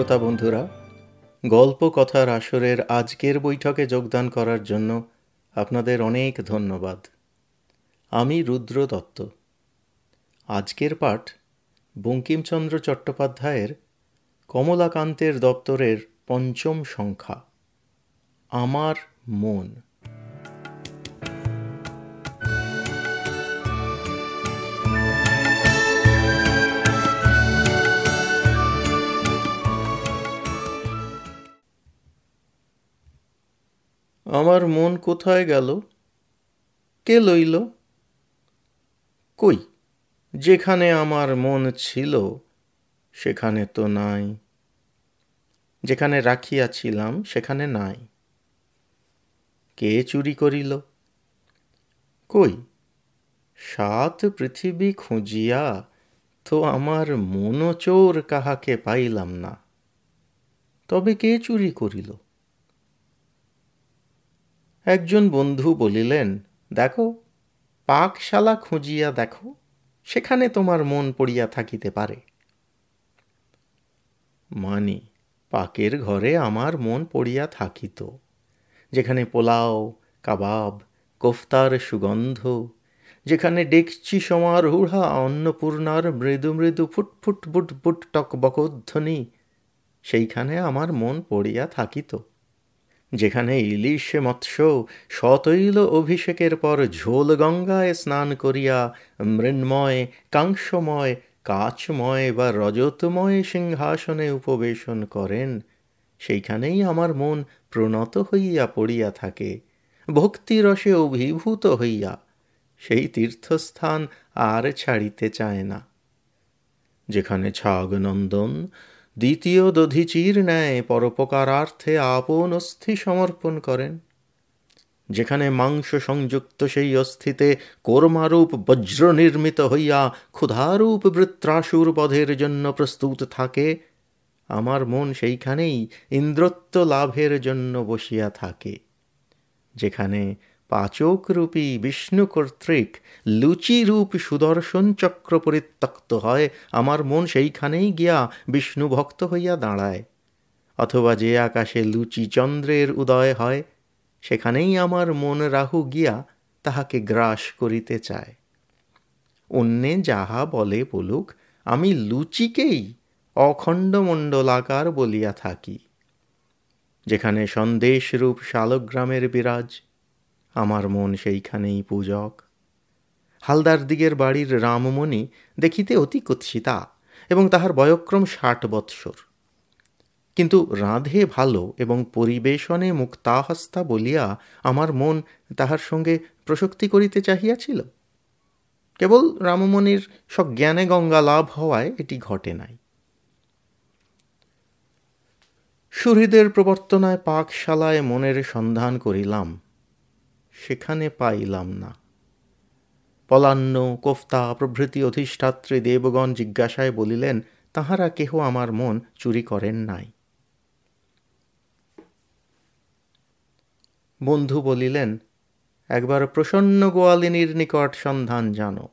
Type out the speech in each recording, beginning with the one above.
শ্রোতা বন্ধুরা, গল্প কথার আসরের আজকের বৈঠকে যোগদান করার জন্য আপনাদের অনেক ধন্যবাদ। আমি রুদ্র দত্ত। আজকের পাঠ বঙ্কিমচন্দ্র চট্টোপাধ্যায়ের কমলাকান্তের দপ্তরের পঞ্চম সংখ্যা, আমার মন। আমার মন কোথায় গেল? কে লইল? কই? যেখানে আমার মন ছিল, সেখানে তো নাই। যেখানে রাখিয়াছিলাম, সেখানে নাই। কে চুরি করিল? কই? সাত পৃথিবী খুঁজিয়া তো আমার মনোচোর কাহাকে পাইলাম না। তবে কে চুরি করিল? একজন বন্ধু বলিলেন, দেখো, পাকশালা খুঁজিয়া দেখো, সেখানে তোমার মন পড়িয়া থাকিতে পারে। মানি, পাকের ঘরে আমার মন পড়িয়া থাকিত, যেখানে পোলাও, কাবাব, কোফতার সুগন্ধ, যেখানে ডেকচি সমারূঢ়া অন্নপূর্ণার মৃদু মৃদু ফুটফুট বুট বুট টক বকধ্বনি সেইখানে আমার মন পড়িয়া থাকিত। যেখানে ইলিশ মৎস্য, শতৈল অভিষেকের পর ঝোল গঙ্গায় স্নান করিয়া মৃন্ময়, কাংসময়, কাচময় বা রজতময় সিংহাসনে উপবেশন করেন, সেইখানেই আমার মন প্রণত হইয়া পড়িয়া থাকে, ভক্তিরসে অভিভূত হইয়া, সেই তীর্থস্থান আর ছাড়িতে চায় না। যেখানে ছাগনন্দন দ্বিতীয় দধিচির ন্যায় পরোপকারার্থে আপন অস্থি সমর্পণ করেন। যেখানে মাংস সংযুক্ত সেই অস্থিতে কোরমারূপ বজ্র নির্মিত হইয়া ক্ষুধারূপ বৃত্রাসুর বধের জন্য প্রস্তুত থাকে, আমার মন সেইখানেই ইন্দ্রত্ব লাভের জন্য বসিয়া থাকে, যেখানে পাচকরূপী বিষ্ণু কর্তৃক লুচিরূপ সুদর্শন চক্র পরিত্যক্ত হয়, আমার মন সেইখানেই গিয়া বিষ্ণু ভক্ত হইয়া দাঁড়ায়। অথবা যে আকাশে লুচি চন্দ্রের উদয় হয়, সেখানেই আমার মন রাহু গিয়া তাহাকে গ্রাস করিতে চায়। অন্যে যাহা বলে বলুক, আমি লুচিকেই অখণ্ডমণ্ডলাকার বলিয়া থাকি। যেখানে সন্দেশরূপ শালগ্রামের বিরাজ আমার মন সেইখানেই পূজক। হালদার দিগের বাড়ির রামমণি দেখিতে অতি কুৎসিতা এবং তাহার বয়ক্রম ষাট বৎসর। কিন্তু রাঁধে ভালো এবং পরিবেশনে মুক্তাহস্তা বলিয়া আমার মন তাহার সঙ্গে প্রশক্তি করিতে চাহিয়াছিল। কেবল রামমণির সজ্ঞানে গঙ্গা লাভ হওয়ায় এটি ঘটে নাই। সুহৃদের প্রবর্তনায় পাকশালায় মনের সন্ধান করিলাম। সেখানে পাইলাম না। পলান্ন, কোফতা প্রভৃতি অধিষ্ঠাত্রী দেবগণ জিজ্ঞাসায় বলিলেন, তাহারা কেহ আমার মন চুরি করেন নাই? বন্ধু বলিলেন, একবার প্রসন্ন গোয়ালিনীর নিকট সন্ধান জানো।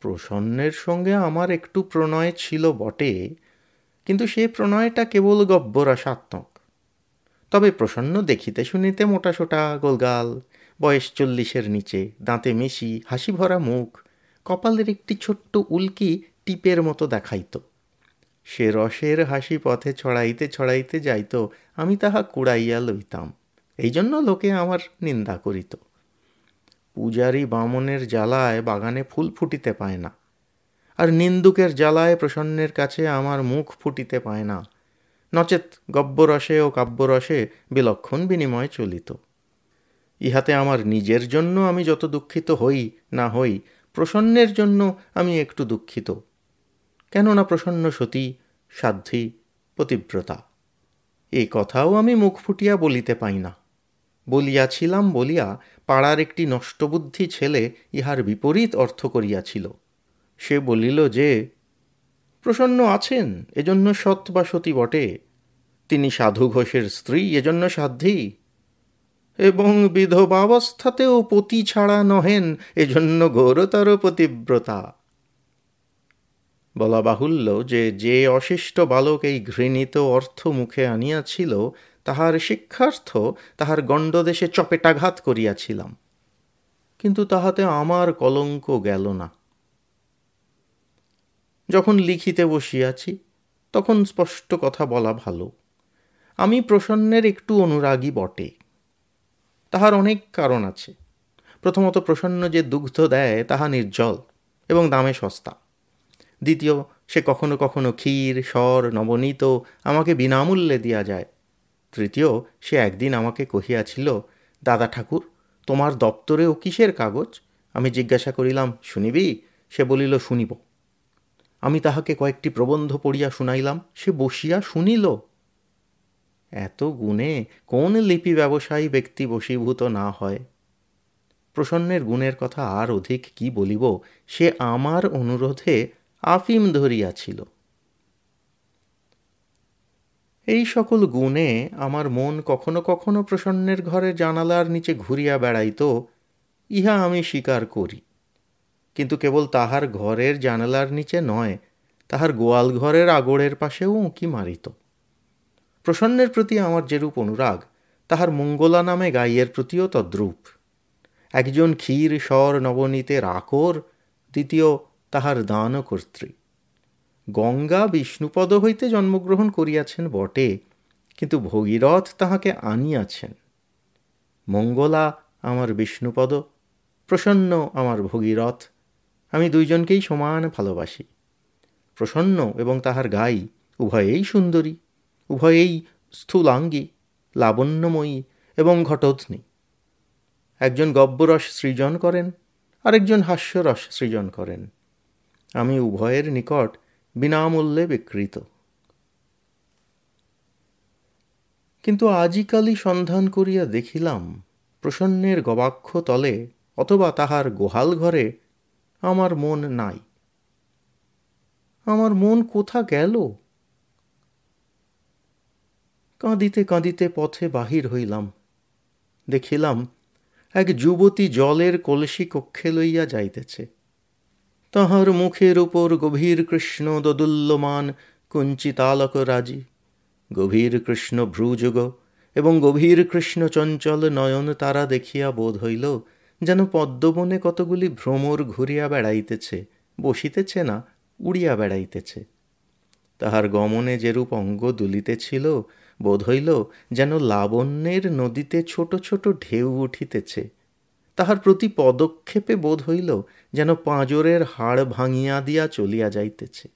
প্রসন্নের সঙ্গে আমার একটু প্রণয় ছিল বটে, কিন্তু সে প্রণয়টা কেবল গব্যরসাত্মক তবে প্রসন্ন দেখিতে শুনিতে মোটাসোটা গোলগাল, বয়স চল্লিশের নিচে, দাঁতে মেশি, হাসি ভরা মুখ, কপালের একটি ছোট্ট উল্কি টিপের মতো দেখাইত। সে রসের হাসি পথে ছড়াইতে ছড়াইতে যাইত, আমি তাহা কুড়াইয়া লইতাম এই জন্য লোকে আমার নিন্দা করিত। পূজারি বামনের জ্বালায় বাগানে ফুল ফুটিতে পায় না, আর নিন্দুকের জ্বালায় প্রসন্নের কাছে আমার মুখ ফুটিতে পায় না। নচেত গব্যরসে ও কাব্যরসে বিলক্ষণ বিনিময় চলিত। ইহাতে আমার নিজের জন্য আমি যত দুঃখিত হই না হই, প্রসন্নের জন্য আমি একটু দুঃখিত। কেননা প্রসন্ন সতী সাধ্বী পতিব্রতা, এই কথাও আমি মুখ ফুটিয়া বলিতে পাই না। বলিয়াছিলাম বলিয়া পাড়ার একটি নষ্টবুদ্ধি ছেলে ইহার বিপরীত অর্থ করিয়াছিল। সে বলিল যে, প্রসন্ন আছেন, এজন্য সৎ বা সতী বটে। তিনি সাধু ঘোষের স্ত্রী, এজন্য সাধ্যী এবং বিধবাবস্থাতেও পতি ছাড়া নহেন, এজন্য ঘোরতর পতিব্রতা। বলা বাহুল্য যে যে অশিষ্ট বালক এই ঘৃণিত অর্থ মুখে আনিয়াছিল, তাহার শিক্ষার্থ তাহার গণ্ডদেশে চপেটাঘাত করিয়াছিলাম। কিন্তু তাহাতে আমার কলঙ্ক গেল না। যখন লিখিতে বসিয়াছি, তখন স্পষ্ট কথা বলা ভালো। আমি প্রসন্নের একটু অনুরাগী বটে। তাহার অনেক কারণ আছে। প্রথমত, প্রসন্ন যে দুগ্ধ দেয়, তাহা নির্জল এবং দামে সস্তা। দ্বিতীয়, সে কখনো কখনো ক্ষীর, স্বর, নবনীত আমাকে বিনামূল্যে দিয়া যায়। তৃতীয়, সে একদিন আমাকে কহিয়াছিল, দাদা ঠাকুর, তোমার দপ্তরে ও কিসের কাগজ? আমি জিজ্ঞাসা করিলাম, শুনিবি? সে বলিল, শুনিব। আমি তাহাকে কয়েকটি প্রবন্ধ পড়িয়া শুনাইলাম, সে বসিয়া শুনিল। এত গুণে কোন লিপি ব্যবসায়ী ব্যক্তি বশীভূত না হয়? প্রসন্নের গুণের কথা আর অধিক কি বলিব, সে আমার অনুরোধে আফিম ধরিয়াছিল। এই সকল গুণে আমার মন কখনো কখনো প্রসন্নের ঘরে জানালার নিচে ঘুরিয়া বেড়াইত, ইহা আমি স্বীকার করি। কিন্তু কেবল তাহার ঘরের জানালার নিচে নয়, তাহার গোয়াল ঘরের আগড়ের পাশেও উঁকি মারিত। প্রসন্নের প্রতি আমার যেরূপ অনুরাগ, তাহার মঙ্গলা নামে গাইয়ের প্রতিও তদ্রূপ। একজন ক্ষীর স্বর নবনীতের আকর দ্বিতীয় তাহার দান দানকর্ত্রী। গঙ্গা বিষ্ণুপদ হইতে জন্মগ্রহণ করিয়াছেন বটে, কিন্তু ভগীরথ তাহাকে আনিয়াছেন। মঙ্গলা আমার বিষ্ণুপদ, প্রসন্ন আমার ভগীরথ, আমি দুইজনকেই সমান ভালোবাসি। প্রসন্ন এবং তাহার গাই উভয়েই সুন্দরী। উভয়েই স্থূলাঙ্গী, লাবণ্যময়ী এবং ঘটোৎনী একজন গব্যরস সৃজন করেন, আরেকজন হাস্যরস সৃজন করেন। আমি উভয়ের নিকট বিনামূল্যে বিকৃত কিন্তু আজিকালি সন্ধান করিয়া দেখিলাম, প্রসন্নের গবাক্ষ তলে অথবা তাহার গোহাল ঘরে আমার মন নাই। আমার মন কোথা গেল? কাঁদিতে কাঁদিতে পথে বাহির হইলাম। দেখিলাম এক যুবতী জলের কলসি কক্ষে লইয়া যাইতেছে। তাহার মুখের উপর গভীর কৃষ্ণ দদুল্যমান কুঞ্চিতালক রাজি। গভীর কৃষ্ণ ভ্রুযুগ এবং গভীর কৃষ্ণ চঞ্চল নয়ন তারা দেখিয়া বোধ হইল যেন পদ্মবনে কতগুলি ভ্রমর ঘুরিয়া বেড়াইতেছে, বসিতেছে না, উড়িয়া বেড়াইতেছে। তাহার গমনে যেরূপ অঙ্গ দুলিতেছিল বোধ হইল যেন লাবণ্যের নদীতে ছোট ছোট ঢেউ উঠিতেছে। তাহার প্রতি পদক্ষেপে বোধ হইল যেন পাঁজরের হাড় ভাঙিয়া দিয়া চলিয়া যাইতেছে।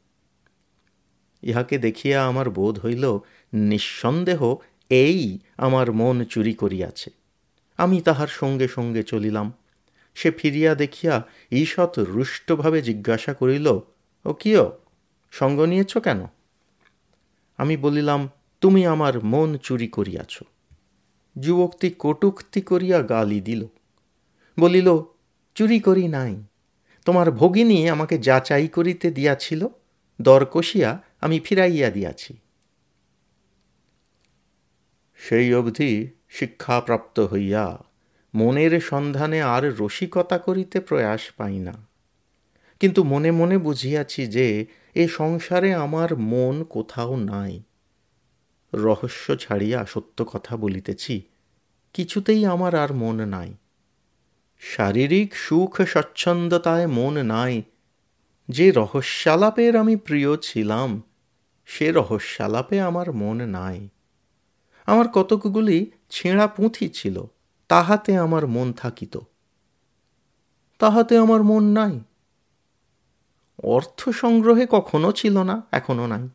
ইহাকে দেখিয়া আমার বোধ হইল নিঃসন্দেহ এই আমার মন চুরি করিয়াছে। আমি তাহার সঙ্গে সঙ্গে চলিলাম। সে ফিরিয়া দেখিয়া ঈষৎ রুষ্টভাবে জিজ্ঞাসা করিল, ও কিয়? সঙ্গ নিয়েছ কেন? আমি বলিলাম তুমি আমার মন চুরি করিয়াছ। যুবকটি কটুক্তি করিয়া গালি দিল। বলিল, চুরি করি নাই। তোমার ভগিনী আমাকে যাচাই করিতে দিয়াছিল, দর কষিয়া আমি ফিরাইয়া দিয়াছি। সেই অবধি শিক্ষাপ্রাপ্ত হইয়া মনের সন্ধানে আর রসিকতা করিতে প্রয়াস পাই না। কিন্তু মনে মনে বুঝিয়াছি যে, এ সংসারে আমার মন কোথাও নাই। রহস্য ছাড়িয়া সত্য কথা বলিতেছি, কিছুতেই আমার আর মন নাই। শারীরিক সুখ স্বচ্ছন্দতায় মন নাই, যে রহস্যালাপের আমি প্রিয় ছিলাম, সে রহস্যালাপে আমার মন নাই। আমার কতকগুলি ছেঁড়া পুঁথি ছিল, তাহাতে আমার মন থাকিত। তাহাতে আমার মন নাই। অর্থ সংগ্রহে কখনো ছিল না, এখনও নাই।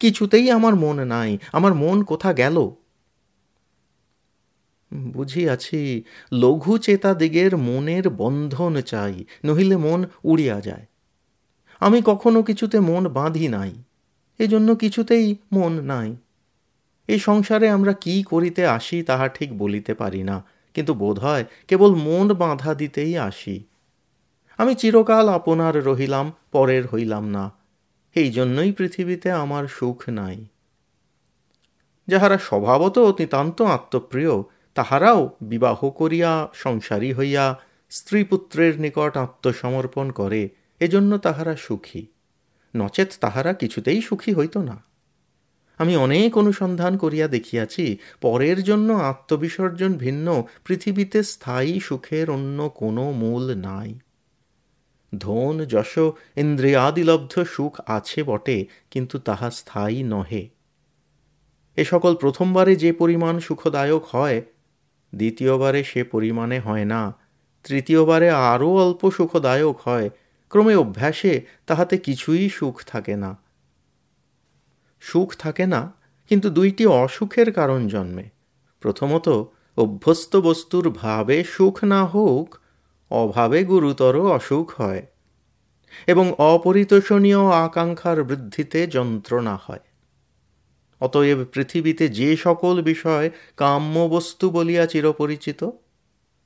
কিছুতেই আমার মন নাই। আমার মন কোথা গেল? বুঝিয়াছি লঘু চেতা দিগের মনের বন্ধন চাই, নহিলে মন উড়িয়া যায়। আমি কখনো কিছুতে মন বাঁধি নাই, এজন্য কিছুতেই মন নাই। এই সংসারে আমরা কি করিতে আসি তাহা ঠিক বলিতে পারি না, কিন্তু বোধ হয় কেবল মন বাঁধা দিতেই আসি। আমি চিরকাল আপনার রহিলাম, পরের হইলাম না। এই জন্যই পৃথিবীতে আমার সুখ নাই। যাহারা স্বভাবত নিতান্ত আত্মপ্রিয়, তাহারাও বিবাহ করিয়া, সংসারী হইয়া, স্ত্রীপুত্রের নিকট আত্মসমর্পণ করে, এজন্য তাহারা সুখী। নচেত তাহারা কিছুতেই সুখী হইত না। আমি অনেক অনুসন্ধান করিয়া দেখিয়াছি, পরের জন্য আত্মবিসর্জন ভিন্ন পৃথিবীতে স্থায়ী সুখের অন্য কোনো মূল নাই। ধন, যশ, ইন্দ্রিয়াদিলব্ধ সুখ আছে বটে, কিন্তু তাহা স্থায়ী নহে। এ সকল প্রথমবারে যে পরিমাণ সুখদায়ক হয়, দ্বিতীয়বারে সে পরিমাণে হয় না। তৃতীয়বারে আরও অল্প সুখদায়ক হয়, ক্রমে অভ্যাসে তাহাতে কিছুই সুখ থাকে না। সুখ থাকে না, কিন্তু দুইটি অসুখের কারণ জন্মে। প্রথমত, অভ্যস্ত বস্তুর ভাবে সুখ না হোক অভাবে গুরুতর অসুখ হয় এবং অপরিতোষণীয় আকাঙ্ক্ষার বৃদ্ধিতে যন্ত্রণা হয়। অতএব পৃথিবীতে যে সকল বিষয় কাম্য বস্তু বলিয়া চিরপরিচিত,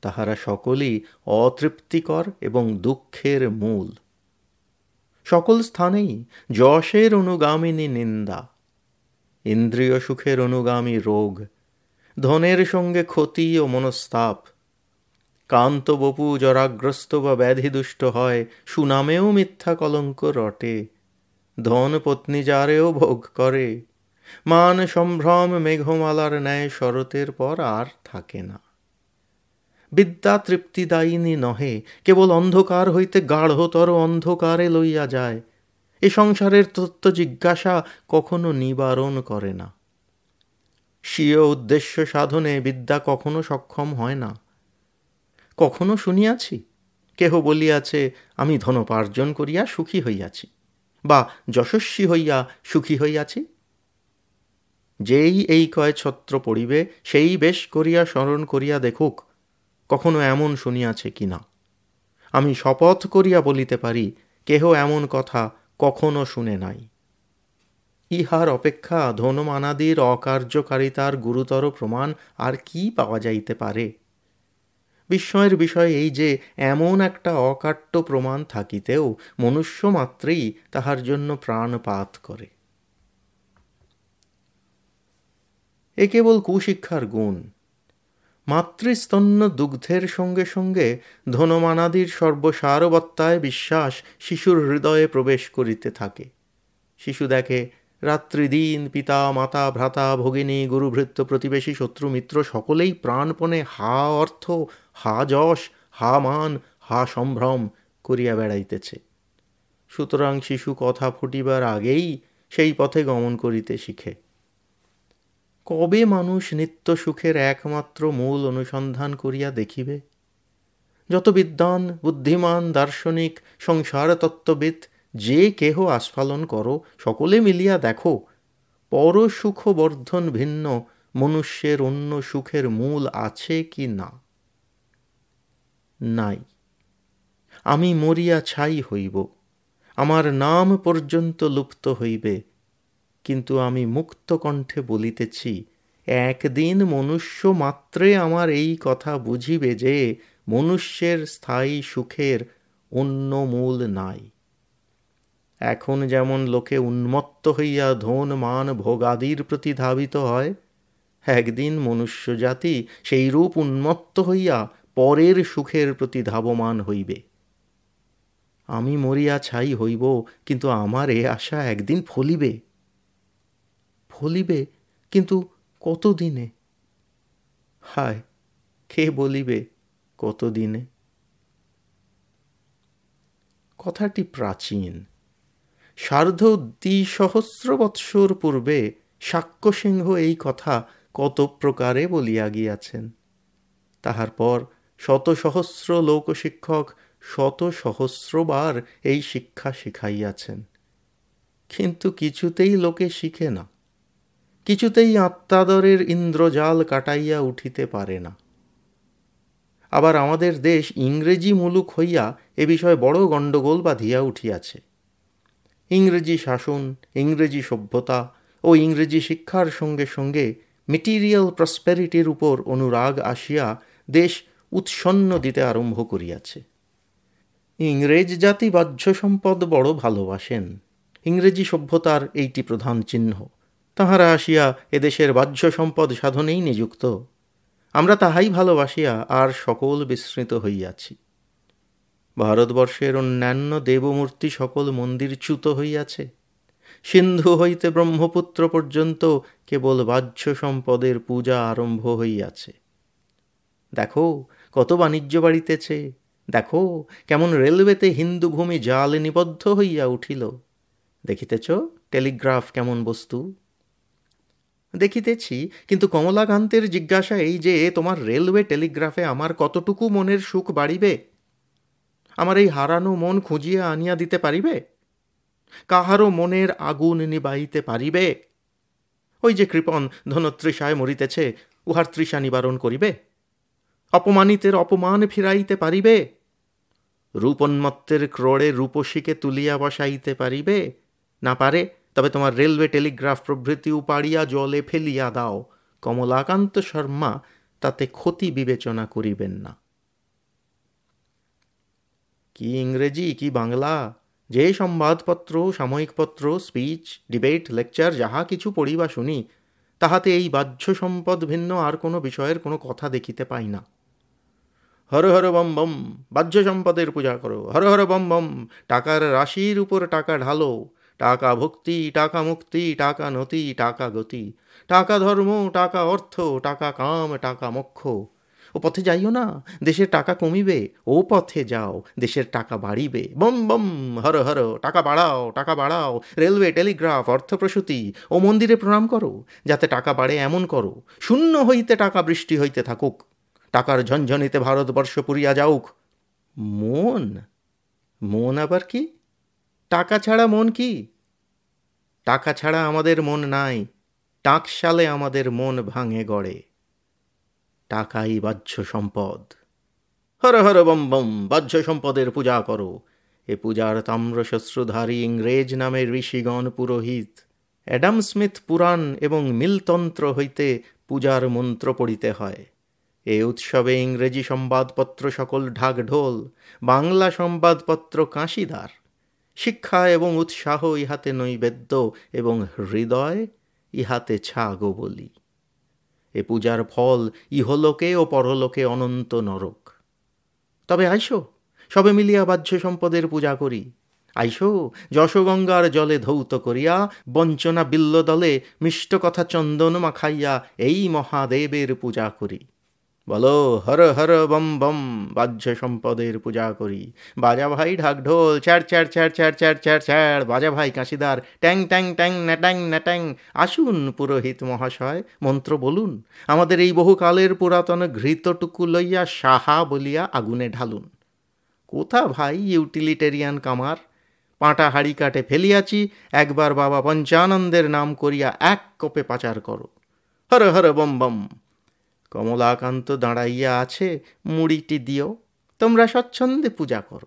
তাহারা সকলই অতৃপ্তিকর এবং দুঃখের মূল। সকল স্থানেই যশের অনুগামিনী নিন্দা, ইন্দ্রিয় সুখের অনুগামী রোগ, ধনের সঙ্গে ক্ষতি ও মনস্তাপ কান্ত বপু জরাগ্রস্ত বা ব্যাধিদুষ্ট হয়, সুনামেও মিথ্যা কলঙ্ক রটে ধন পত্নী যারেও ভোগ করে। মান সম্ভ্রম মেঘমালার ন্যায় শরতের পর আর থাকে না। বিদ্যা তৃপ্তিদায়িনী নহে, কেবল অন্ধকার হইতে গাঢ়তর অন্ধকারে লইয়া যায়। এ সংসারের তত্ত্ব জিজ্ঞাসা কখনো নিবারণ করে না। স্বীয় উদ্দেশ্য সাধনে বিদ্যা কখনো সক্ষম হয় না। কখনো শুনিয়াছি? কেহ বলিয়াছে, আমি ধনোপার্জন করিয়া সুখী হইয়াছি বা যশস্বী হইয়া সুখী হইয়াছি? যেই এই কয় ছত্র পড়িবে, সেই বেশ করিয়া স্মরণ করিয়া দেখুক, কখনো এমন শুনিয়াছে কি না? আমি শপথ করিয়া বলিতে পারি, কেহ এমন কথা কখনো শুনে নাই। ইহার অপেক্ষা ধনমানাদির অকার্যকারিতার গুরুতর প্রমাণ আর কি পাওয়া যাইতে পারে? বিস্ময়ের বিষয় এই যে এমন একটা অকাট্য প্রমাণ থাকিতেও মনুষ্য মাত্রেই তাহার জন্য প্রাণপাত করে। এ কেবল কুশিক্ষার গুণ। মাতৃস্তন্য দুগ্ধের সঙ্গে সঙ্গে ধনমানাদির সর্বসারবত্তায় বিশ্বাস শিশুর হৃদয়ে প্রবেশ করিতে থাকে। শিশু দেখে রাত্রিদিন পিতা, মাতা, ভ্রাতা, ভগিনী গুরুভৃত্য প্রতিবেশী, শত্রু, মিত্র সকলেই প্রাণপণে হা অর্থ, হা যশ, হা মান, হা সম্ভ্রম করিয়া বেড়াইতেছে। সুতরাং শিশু কথা ফুটিবার আগেই সেই পথে গমন করিতে শিখে। কবে মানুষ নিত্য সুখের একমাত্র মূল অনুসন্ধান করিয়া দেখিবে? যত বিদ্বান, বুদ্ধিমান, দার্শনিক সংসার তত্ত্ববিদ যে কেহ আস্ফালন করো, সকলে মিলিয়া দেখো। পর সুখ বর্ধন ভিন্ন, মনুষ্যের অন্য সুখের মূল আছে কি না? নাই। আমি মরিয়া ছাই হইব, আমার নাম পর্যন্ত লুপ্ত হইবে, কিন্তু আমি মুক্ত কণ্ঠে বলিতেছি, একদিন মনুষ্য মাত্রে আমার এই কথা বুঝিবে যে, মনুষ্যের স্থায়ী সুখের অন্য মূল নাই। এখন যেমন লোকে উন্মত্ত হইয়া ধন, মান ভোগাদির প্রতি ধাবিত হয়, একদিন মনুষ্য জাতি সেই রূপ উন্মত্ত হইয়া পরের সুখের প্রতি ধাবমান হইবে। আমি মরিয়া ছাই হইব, কিন্তু আমার এ আশা একদিন ফলিবে। ফলিবে, কিন্তু কতদিনে? হায়, কে বলিবে কতদিনে? কথাটি প্রাচীন। সার্ধ দ্বিসহস্র বৎসর পূর্বে সাক্ষ্যসিংহ এই কথা কত প্রকারে বলিয়া গিয়াছেন? তাহার পর শত সহস্র লোকশিক্ষক শত সহস্রবার এই শিক্ষা শিখাইয়াছেন। কিন্তু কিছুতেই লোকে শিখে না। কিছুতেই আত্মাদরের ইন্দ্রজাল কাটাইয়া উঠিতে পারে না। আবার আমাদের দেশ ইংরেজি মুলুক হইয়া এ বিষয়ে বড় গণ্ডগোল বাঁধিয়া উঠিয়াছে। ইংরেজি শাসন, ইংরেজি সভ্যতা ও ইংরেজি শিক্ষার সঙ্গে সঙ্গে মেটিরিয়াল প্রসপেরিটির উপর অনুরাগ আসিয়া দেশ উৎসন্ন দিতে আরম্ভ করিয়াছে। ইংরেজ জাতি বাহ্য সম্পদ বড় ভালোবাসেন। ইংরেজি সভ্যতার এইটি প্রধান চিহ্ন। তাহারা আসিয়া এদেশের বাহ্য সম্পদ সাধনেই নিযুক্ত। আমরা তাহাই ভালোবাসিয়া আর সকল বিস্মৃত হইয়াছি। ভারতবর্ষের অন্যান্য দেবমূর্তি সকল মন্দির চ্যুত হইয়াছে। সিন্ধু হইতে ব্রহ্মপুত্র পর্যন্ত কেবল বাহ্য সম্পদের পূজা আরম্ভ হইয়াছে। দেখো, কত বাণিজ্য বাড়িতেছে। দেখো, কেমন রেলওয়েতে হিন্দু ভূমি জাল নিবদ্ধ হইয়া উঠিল। দেখিতেছ, টেলিগ্রাফ কেমন বস্তু? দেখিতেছি, কিন্তু কমলাকান্তের জিজ্ঞাসা এই যে তোমার রেলওয়ে টেলিগ্রাফে আমার কতটুকু মনের সুখ বাড়িবে? আমার এই হারানো মন খুঁজিয়া আনিয়া দিতে পারিবে? কাহারও মনের আগুন নিবাইতে পারিবে? ওই যে কৃপন ধনতৃষায় মরিতেছে, উহার তৃষা নিবারণ করিবে? অপমানিতের অপমান ফিরাইতে পারিবে? রূপোন্মত্তের ক্রোড়ে রূপসীকে তুলিয়া বসাইতে পারিবে? না পারে, তবে তোমার রেলওয়ে টেলিগ্রাফ প্রভৃতি উপাড়িয়া জলে ফেলিয়া দাও। কমলাকান্ত শর্মা তাতে ক্ষতি বিবেচনা করিবেন না। কি ইংরেজি, কি বাংলা, যে সংবাদপত্র সাময়িকপত্র স্পিচ ডিবেট লেকচার যাহা কিছু পড়ি বা শুনি, তাহাতে এই বাহ্য সম্পদ ভিন্ন আর কোনো বিষয়ের কোনো কথা দেখিতে পাই না। হর হর বম বম, বাহ্য সম্পদের পূজা করো। হর হর বম বম, টাকার রাশির উপর টাকা ঢালো। টাকা ভক্তি, টাকা মুক্তি, টাকা নতি, টাকা গতি। টাকা ধর্ম, টাকা অর্থ, টাকা কাম, টাকা মক্ষ। ও পথে যাইও না, দেশের টাকা কমিবে, ও পথে যাও, দেশের টাকা বাড়িবে। বম বম, হর হর, টাকা বাড়াও টাকা বাড়াও, রেলওয়ে, টেলিগ্রাফ অর্থপ্রসূতি ও মন্দিরে প্রণাম করো, যাতে টাকা বাড়ে এমন করো। শূন্য হইতে টাকা বৃষ্টি হইতে থাকুক, টাকার ঝনঝনিতে ভারতবর্ষ পুরিয়া যাউক। মন? মন আবার কি? টাকা ছাড়া মন কি? টাকা ছাড়া আমাদের মন নাই, টাকশালে আমাদের মন ভাঙে গড়ে। টাকাই বাহ্য সম্পদ। হর হর বম বম, বাহ্য সম্পদের পূজা করো। এ পূজার তাম্রশস্ত্রধারী ইংরেজ নামের ঋষিগণ পুরোহিত। অ্যাডাম স্মিথ পুরাণ এবং মিলতন্ত্র হইতে পূজার মন্ত্র পড়িতে হয়। এ উৎসবে ইংরেজি সংবাদপত্র সকল ঢাকঢোল, বাংলা সংবাদপত্র কাঁশিদার। শিক্ষা এবং উৎসাহ ইহাতে নৈবেদ্য এবং হৃদয় ইহাতে ছাগো বলি এ পূজার ফল ইহলোকে ও পরলোকে অনন্ত নরক। তবে আইসো, সবে মিলিয়া বাহ্য সম্পদের পূজা করি। আইসো, যশগঙ্গার জলে ধৌত করিয়া বঞ্চনা বিল্লদলে মিষ্ট কথা চন্দন মাখাইয়া এই মহাদেবের পূজা করি। বলো হর হর বম বম, বাহ্য সম্পদের পূজা করি। বাজা ভাই ঢাক ঢোল চ্যাড় চ্যাড় চ্যাড় চ্যাড় চ্যাড় চ্যাড় চ্যাড় বাজা ভাই কাশিদার, ট্যাং ট্যাং ট্যাং ন্যাট্যাং ন্যাট্যাং আসুন পুরোহিত মহাশয়, মন্ত্র বলুন। আমাদের এই বহুকালের পুরাতন ঘৃতটুকু লইয়া সাহা বলিয়া আগুনে ঢালুন। কোথা ভাই ইউটিলিটেরিয়ান কামার? পাঁটা হাড়ি কাটে ফেলিয়াছি, একবার বাবা পঞ্চানন্দের নাম করিয়া এক কোপে পাচার করো। হর হর বম বম কমলাকান্ত দাঁড়াইয়া আছে, মুড়িটি দিও। তোমরা স্বচ্ছন্দে পূজা করো।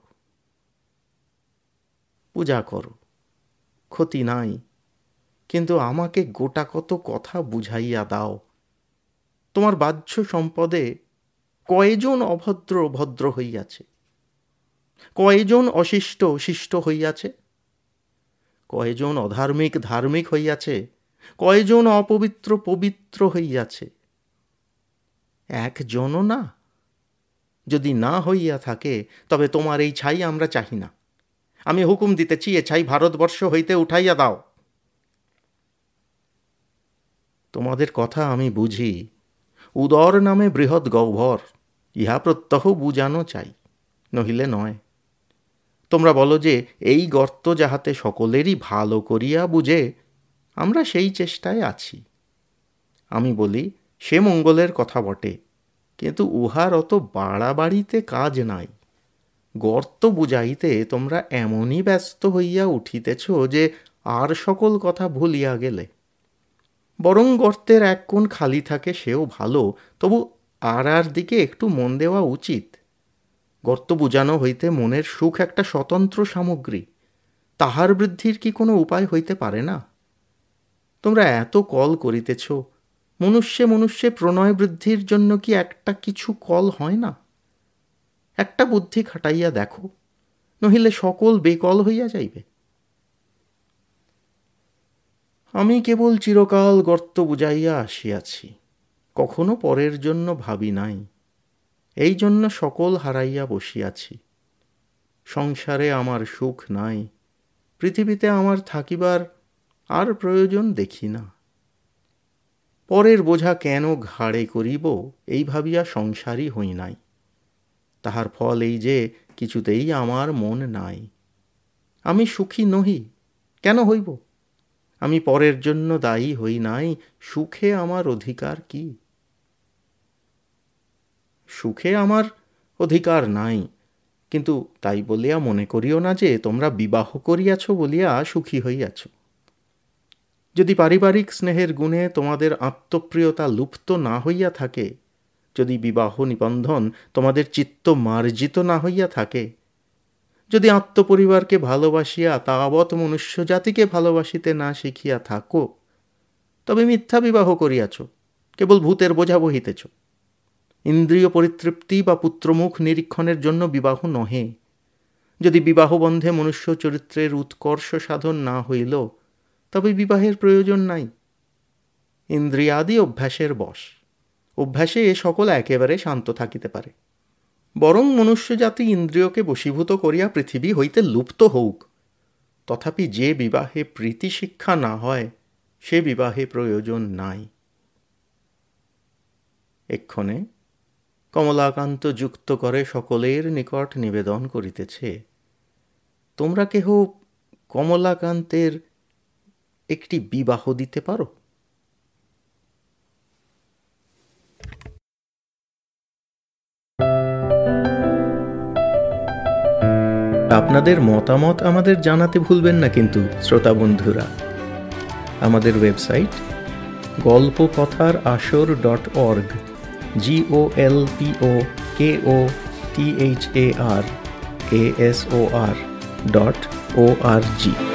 পূজা করো। ক্ষতি নাই। কিন্তু আমাকে গোটা কত কথা বুঝাইয়া দাও। তোমার বাহ্য সম্পদে কয়জন অভদ্র ভদ্র হইয়াছে? কয়জন অশিষ্ট শিষ্ট হইয়াছে? কয়জন অধার্মিক ধার্মিক হইয়াছে? কয়জন অপবিত্র পবিত্র হইয়াছে? একজনও না। যদি না হইয়া থাকে, তবে তোমার এই ছাই আমরা চাহি না। আমি হুকুম দিতেছি, এ ছাই ভারতবর্ষ হইতে উঠাইয়া দাও। তোমাদের কথা আমি বুঝি। উদর নামে বৃহৎ গহ্বর, ইহা প্রত্যহ বুঝানো চাই, নহিলে নয়। তোমরা বলো যে, এই গর্ত যাহাতে সকলেরই ভালো করিয়া বুঝে, আমরা সেই চেষ্টায় আছি। আমি বলি সে মঙ্গলের কথা বটে। কিন্তু উহার অত বাড়াবাড়িতে কাজ নাই। গর্ত বুঝাইতে তোমরা এমনই ব্যস্ত হইয়া উঠিতেছ যে আর সকল কথা ভুলিয়া গেলে। বরং গর্তের এক কোণ খালি থাকে সেও ভালো, তবু আর আর দিকে একটু মন দেওয়া উচিত। গর্ত বুঝানো হইতে মনের সুখ একটা স্বতন্ত্র সামগ্রী। তাহার বৃদ্ধির কি কোনো উপায় হইতে পারে না? তোমরা এত কল করিতেছ মনুষ্যে মনুষ্যে প্রণয় বৃদ্ধির জন্য কি একটা কিছু কল হয় না? একটা বুদ্ধি খাটাইয়া দেখো, নহিলে সকল বেকল হইয়া যাইবে। আমি কেবল চিরকাল গর্ত বুঝাইয়া আসিয়াছি, কখনো পরের জন্য ভাবি নাই। এই জন্য সকল হারাইয়া বসিয়াছি। সংসারে আমার সুখ নাই, পৃথিবীতে আমার থাকিবার আর প্রয়োজন দেখি না। পরের বোঝা কেন ঘাড়ে করিব, এই ভাবিয়া সংসারই হই নাই। তাহার ফল এই যে, কিছুতেই আমার মন নাই। আমি সুখী নহি, কেন হইব? আমি পরের জন্য দায়ী হই নাই, সুখে আমার অধিকার কি? সুখে আমার অধিকার নাই, কিন্তু তাই বলিয়া মনে করিও না যে, তোমরা বিবাহ করিয়াছ বলিয়া সুখী হইয়াছ। যদি পারিবারিক স্নেহের গুণে তোমাদের আত্মপ্রিয়তা লুপ্ত না হইয়া থাকে, যদি বিবাহ নিবন্ধন তোমাদের চিত্ত মার্জিত না হইয়া থাকে, যদি আত্মপরিবারকে ভালোবাসিয়া তাবৎ মনুষ্য জাতিকে ভালোবাসিতে না শিখিয়া থাকো, তবে মিথ্যা বিবাহ করিয়াছ, কেবল ভূতের বোঝা বহিতেছ। ইন্দ্রিয় পরিতৃপ্তি বা পুত্রমুখ নিরীক্ষণের জন্য বিবাহ নহে। যদি বিবাহবন্ধে মনুষ্য চরিত্রের উৎকর্ষ সাধন না হইল তবে বিবাহের প্রয়োজন নাই। ইন্দ্রিয়াদি অভ্যাসের বশ। অভ্যাসে এ সকল একেবারে শান্ত থাকিতে পারে। বরং মনুষ্যজাতি ইন্দ্রিয়কে বশীভূত করিয়া পৃথিবী হইতে লুপ্ত হউক। তথাপি যে বিবাহে প্রীতি শিক্ষা না হয়, সে বিবাহে প্রয়োজন নাই। এক্ষণে কমলাকান্ত যুক্ত করে সকলের নিকট নিবেদন করিতেছে, তোমরা কেহ কমলাকান্তের একটি বিবাহ দিতে পারো? আপনাদের মতামত আমাদের জানাতে ভুলবেন না কিন্তু, শ্রোতা বন্ধুরা। আমাদের website Golpo Kothar Asor dot org G O L P O K O T H A R A S O R dot O R G